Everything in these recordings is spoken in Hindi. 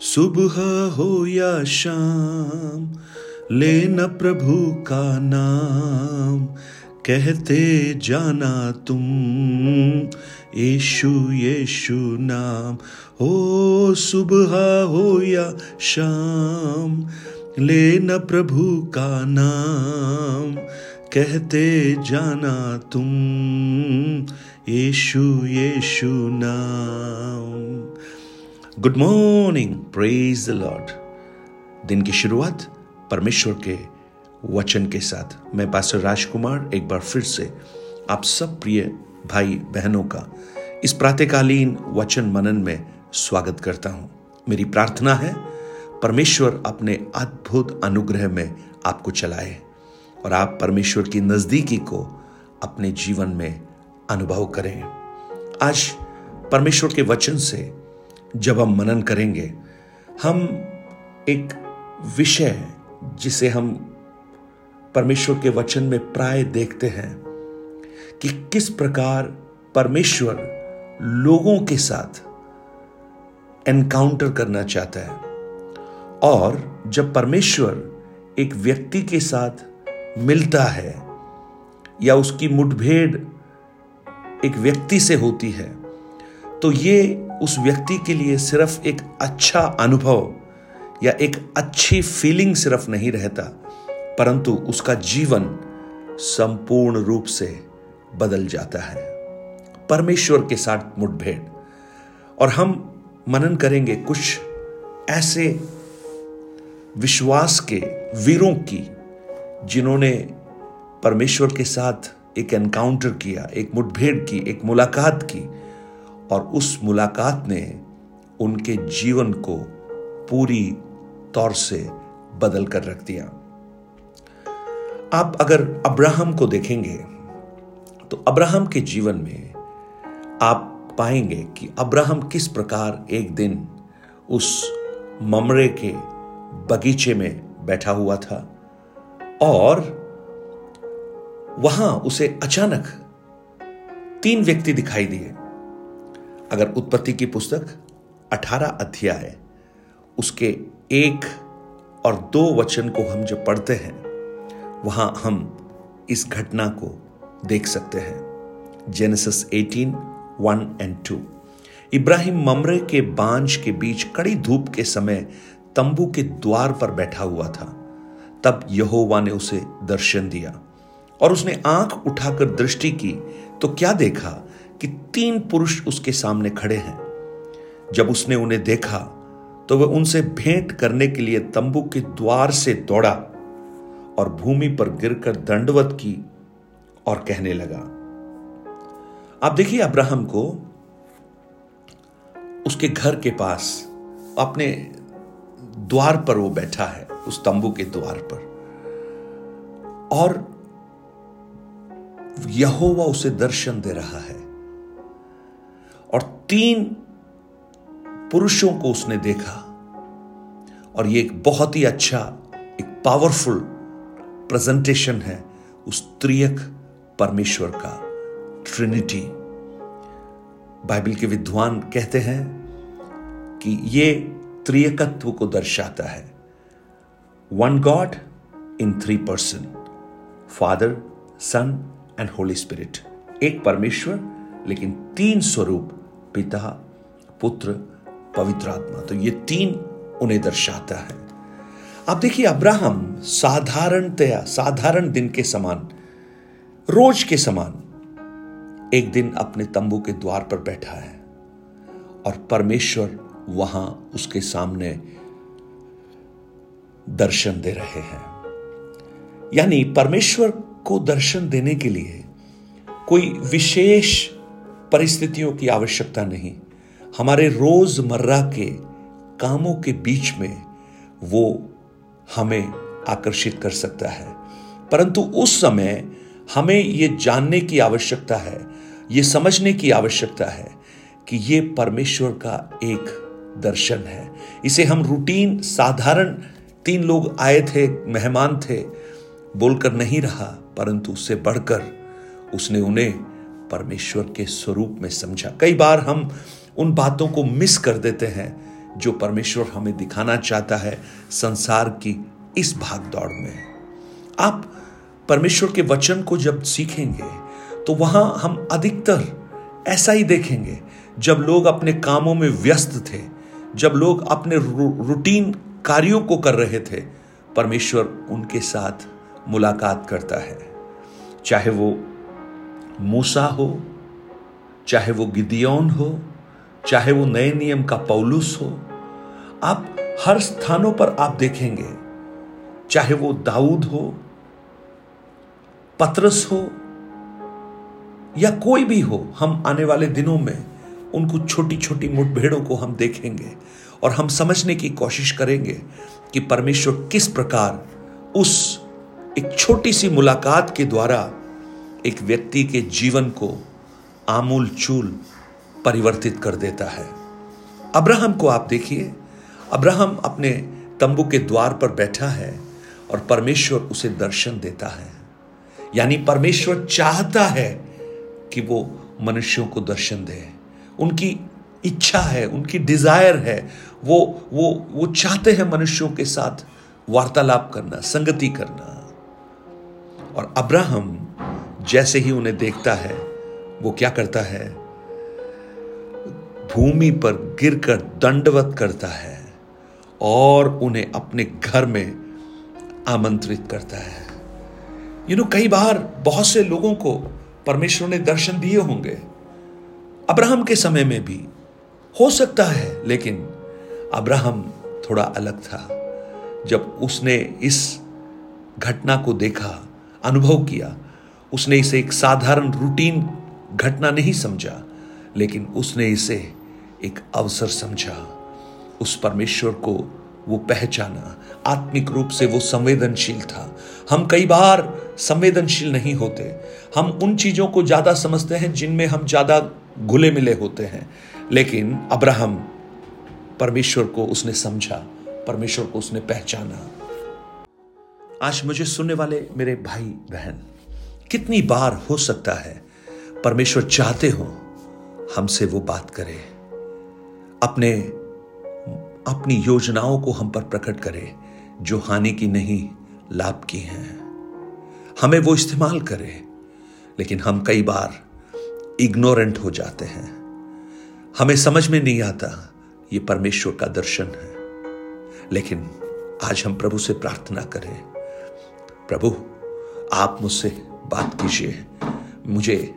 सुबह हो या शाम, लेना प्रभु का नाम। कहते जाना तुम, यीशु यीशु नाम। हो सुबह हो या शाम, लेना प्रभु का नाम। कहते जाना तुम, यीशु यीशु नाम। Good morning praise the lord दिन की शुरुआत परमेश्वर के वचन के साथ। मैं पास्टर राजकुमार एक बार फिर से आप सब प्रिय भाई बहनों का इस प्रातकालीन वचन मनन में स्वागत करता हूँ। मेरी प्रार्थना है, परमेश्वर अपने अद्भुत अनुग्रह में आपको चलाए और आप परमेश्वर की नजदीकी को अपने जीवन में अनुभव करें। आज परमेश्वर के वचन से जब हम मनन करेंगे, हम एक विषय जिसे हम परमेश्वर के वचन में प्राय देखते हैं कि किस प्रकार परमेश्वर लोगों के साथ एनकाउंटर करना चाहता है। और जब परमेश्वर एक व्यक्ति के साथ मिलता है या उसकी मुठभेड़ एक व्यक्ति से होती है तो ये उस व्यक्ति के लिए सिर्फ़ एक अच्छा अनुभव या एक अच्छी फीलिंग सिर्फ़ नहीं रहता, परंतु उसका जीवन संपूर्ण रूप से बदल जाता है। परमेश्वर के साथ मुठभेड़। और हम मनन करेंगे कुछ ऐसे विश्वास के वीरों की, जिन्होंने परमेश्वर के साथ एक एनकाउंटर किया, एक मुठभेड़ की, एक मुलाकात की और उस मुलाकात ने उनके जीवन को पूरी तौर से बदल कर रख दिया। आप अगर अब्राहम को देखेंगे तो अब्राहम के जीवन में आप पाएँगे कि अब्राहम किस प्रकार एक दिन उस ममरे के बगीचे में बैठा हुआ था और वहाँ उसे अचानक तीन व्यक्ति दिखाई दिए। अगर उत्पत्ति की पुस्तक 18 अध्याय है, उसके एक और दो वचन को हम जब पढ़ते हैं, वहाँ हम इस घटना को देख सकते हैं। जेनेसिस 18 वन एंड टू इब्राहिम ममरे के बांझ के बीच कड़ी धूप के समय तंबू के द्वार पर बैठा हुआ था। तब यहोवा ने उसे दर्शन दिया और उसने आँख उठाकर दृष्टि की तो क्या देखा? कि तीन पुरुष उसके सामने खड़े हैं। जब उसने उन्हें देखा तो वह उनसे भेंट करने के लिए तंबू के द्वार से दौड़ा और भूमि पर गिरकर दंडवत की और कहने लगा, आप देखिए अब्राहम को, उसके घर के पास, अपने द्वार पर वो बैठा है, उस तंबू के द्वार पर। और यहोवा उसे दर्शन दे रहा है। और तीन पुरुषों को उसने देखा। और ये एक बहुत ही अच्छा एक पावरफुल प्रेजेंटेशन है उस त्रियक परमेश्वर का ट्रिनिटी बाइबल के विद्वान कहते हैं कि ये त्रियकत्व को दर्शाता है। One God in three person father son and holy spirit एक परमेश्वर, लेकिन तीन स्वरूप पिता, पुत्र, पवित्र आत्मा। तो ये तीन उन्हें दर्शाता है। आप देखिए, अब्राहम साधारणतया, साधारण दिन के समान, रोज के समान, एक दिन अपने तंबू के द्वार पर बैठा है और परमेश्वर वहाँ उसके सामने दर्शन दे रहे हैं। यानी परमेश्वर को दर्शन देने के लिए कोई विशेष परिस्थितियों की आवश्यकता नहीं। हमारे रोज़मर्रा के कामों के बीच में वो हमें आकर्षित कर सकता है। परंतु उस समय हमें यह जानने की आवश्यकता है, ये समझने की आवश्यकता है कि ये परमेश्वर का एक दर्शन है। इसे हम रूटीन साधारण तीन लोग आए थे, मेहमान थे, बोलकर नहीं रहा, परंतु उससे बढ़कर उसने उन्हें परमेश्वर के स्वरूप में समझा। कई बार हम उन बातों को मिस कर देते हैं जो परमेश्वर हमें दिखाना चाहता है संसार की इस भाग दौड़ में। आप परमेश्वर के वचन को जब सीखेंगे तो वहाँ हम अधिकतर ऐसा ही देखेंगे, जब लोग अपने कामों में व्यस्त थे, जब लोग अपने रूटीन कार्यों को कर रहे थे, परमेश्वर उनके साथ मुलाकात करता है। चाहे वो मूसा हो, चाहे वो गिदियोन हो, चाहे वो नए नियम का पौलुस हो, आप हर स्थानों पर आप देखेंगे। चाहे वो दाऊद हो, पतरस हो, या कोई भी हो, हम आने वाले दिनों में उनको छोटी छोटी मुठभेड़ों को हम देखेंगे और हम समझने की कोशिश करेंगे कि परमेश्वर किस प्रकार उस एक छोटी सी मुलाकात के द्वारा एक व्यक्ति के जीवन को आमूल चूल परिवर्तित कर देता है। अब्राहम को आप देखिए। अब्राहम अपने तंबू के द्वार पर बैठा है और परमेश्वर उसे दर्शन देता है। यानी परमेश्वर चाहता है कि वो मनुष्यों को दर्शन दे। उनकी इच्छा है, उनकी डिज़ायर है। वो वो वो चाहते हैं मनुष्यों के साथ वार्तालाप करना, संगति करना। और अब्राहम जैसे ही उन्हें देखता है, वो क्या करता है? भूमि पर गिरकर दंडवत करता है और उन्हें अपने घर में आमंत्रित करता है। यू नो कई बार बहुत से लोगों को परमेश्वर ने दर्शन दिए होंगे। अब्राहम के समय में भी हो सकता है, लेकिन अब्राहम थोड़ा अलग था। जब उसने इस घटना को देखा, अनुभव किया उसने इसे एक साधारण रूटीन घटना नहीं समझा, लेकिन उसने इसे एक अवसर समझा। उस परमेश्वर को वो पहचाना। आत्मिक रूप से वो संवेदनशील था। हम कई बार संवेदनशील नहीं होते। हम उन चीज़ों को ज़्यादा समझते हैं जिनमें हम ज़्यादा घुले मिले होते हैं। लेकिन अब्राहम, परमेश्वर को उसने समझा। परमेश्वर को उसने पहचाना। आज मुझे सुनने वाले मेरे भाई बहन कितनी बार हो सकता है परमेश्वर चाहते हो हमसे वो बात करे, अपने, अपनी योजनाओं को हम पर प्रकट करे, जो हानि की नहीं, लाभ की हैं। हमें वो इस्तेमाल करे, लेकिन हम कई बार इग्नोरेंट हो जाते हैं। हमें समझ में नहीं आता ये परमेश्वर का दर्शन है, लेकिन आज हम प्रभु से प्रार्थना करें, प्रभु, आप मुझसे बात कीजिए। मुझे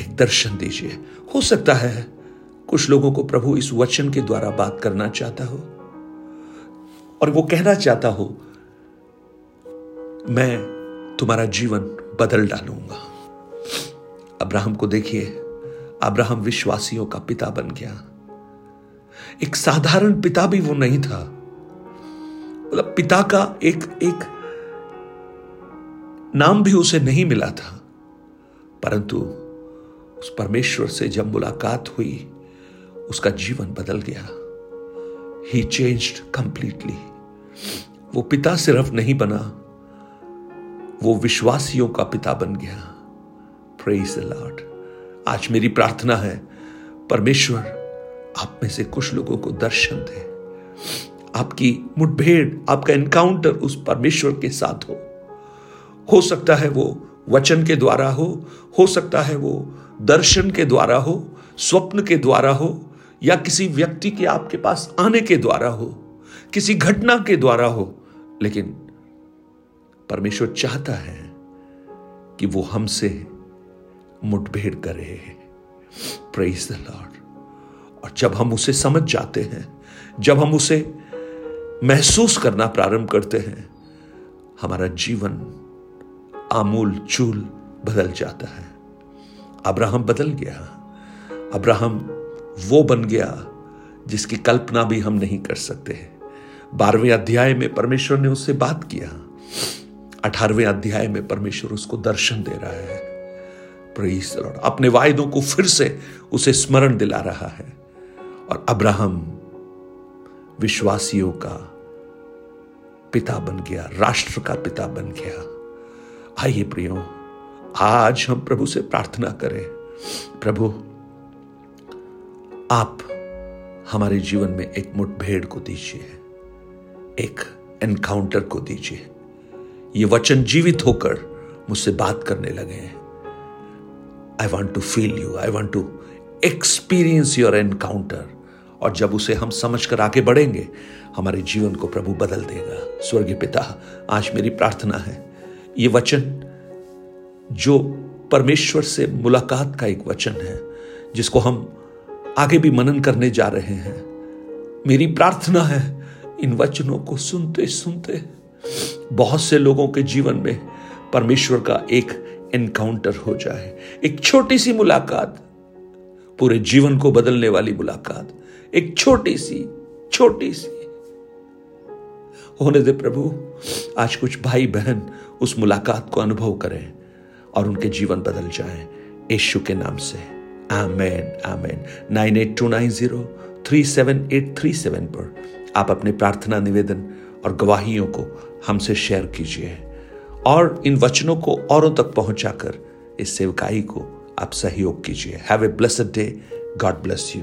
एक दर्शन दीजिए। हो सकता है कुछ लोगों को प्रभु इस वचन के द्वारा बात करना चाहता हो। और वो कहना चाहता हो, मैं तुम्हारा जीवन बदल डालूँगा। अब्राहम को देखिए, अब्राहम विश्वासियों का पिता बन गया। एक साधारण पिता भी वो नहीं था। मतलब पिता का एक एक नाम भी उसे नहीं मिला था, परंतु उस परमेश्वर से जब मुलाकात हुई, उसका जीवन बदल गया। ही चेंज्ड कंप्लीटली वो पिता सिर्फ़ नहीं बना, वो विश्वासियों का पिता बन गया। प्रेज द लॉर्ड आज मेरी प्रार्थना है, परमेश्वर आप में से कुछ लोगों को दर्शन दे। आपकी मुठभेड़, आपका एनकाउंटर उस परमेश्वर के साथ हो। हो सकता है वो वचन के द्वारा हो हो सकता है वो दर्शन के द्वारा हो, स्वप्न के द्वारा हो, या किसी व्यक्ति के आपके पास आने के द्वारा हो, किसी घटना के द्वारा हो, लेकिन परमेश्वर चाहता है कि वो हमसे मुठभेड़ करे। प्रेज द लॉर्ड और जब हम उसे समझ जाते हैं, जब हम उसे महसूस करना प्रारंभ करते हैं, हमारा जीवन आमूल चूल बदल जाता है। अब्राहम बदल गया। अब्राहम वो बन गया जिसकी कल्पना भी हम नहीं कर सकते बारहवें अध्याय में परमेश्वर ने उससे बात किया। अठारहवें अध्याय में परमेश्वर उसको दर्शन दे रहा है। लॉर्ड अपने वायदों को फिर से उसे स्मरण दिला रहा है। और अब्राहम विश्वासियों का पिता बन गया, राष्ट्र का पिता बन गया। आइए प्रियो, आज हम प्रभु से प्रार्थना करें। प्रभु, आप हमारे जीवन में एक मुठभेड़ को दीजिए, एक एनकाउंटर को दीजिए। ये वचन जीवित होकर मुझसे बात करने लगे I want to feel you I want to experience your encounter और जब उसे हम समझ कर आगे बढ़ेंगे, हमारे जीवन को प्रभु बदल देगा। स्वर्गीय पिता, आज मेरी प्रार्थना है। ये वचन जो परमेश्वर से मुलाकात का एक वचन है, जिसको हम आगे भी मनन करने जा रहे हैं। मेरी प्रार्थना है इन वचनों को सुनते सुनते बहुत से लोगों के जीवन में परमेश्वर का एक एनकाउंटर हो जाए। एक छोटी सी मुलाकात, पूरे जीवन को बदलने वाली मुलाकात। एक छोटी सी छोटी सी होने दे प्रभु। आज कुछ भाई बहन उस मुलाकात को अनुभव करें और उनके जीवन बदल जाए यशु के नाम से। Amen amen. Nine eight two nine zero three seven eight three seven पर आप अपने प्रार्थना निवेदन और गवाहियों को हमसे शेयर कीजिए और इन वचनों को औरों तक पहुंचाकर इस सेवकाई को आप सहयोग कीजिए। Have a blessed day God bless you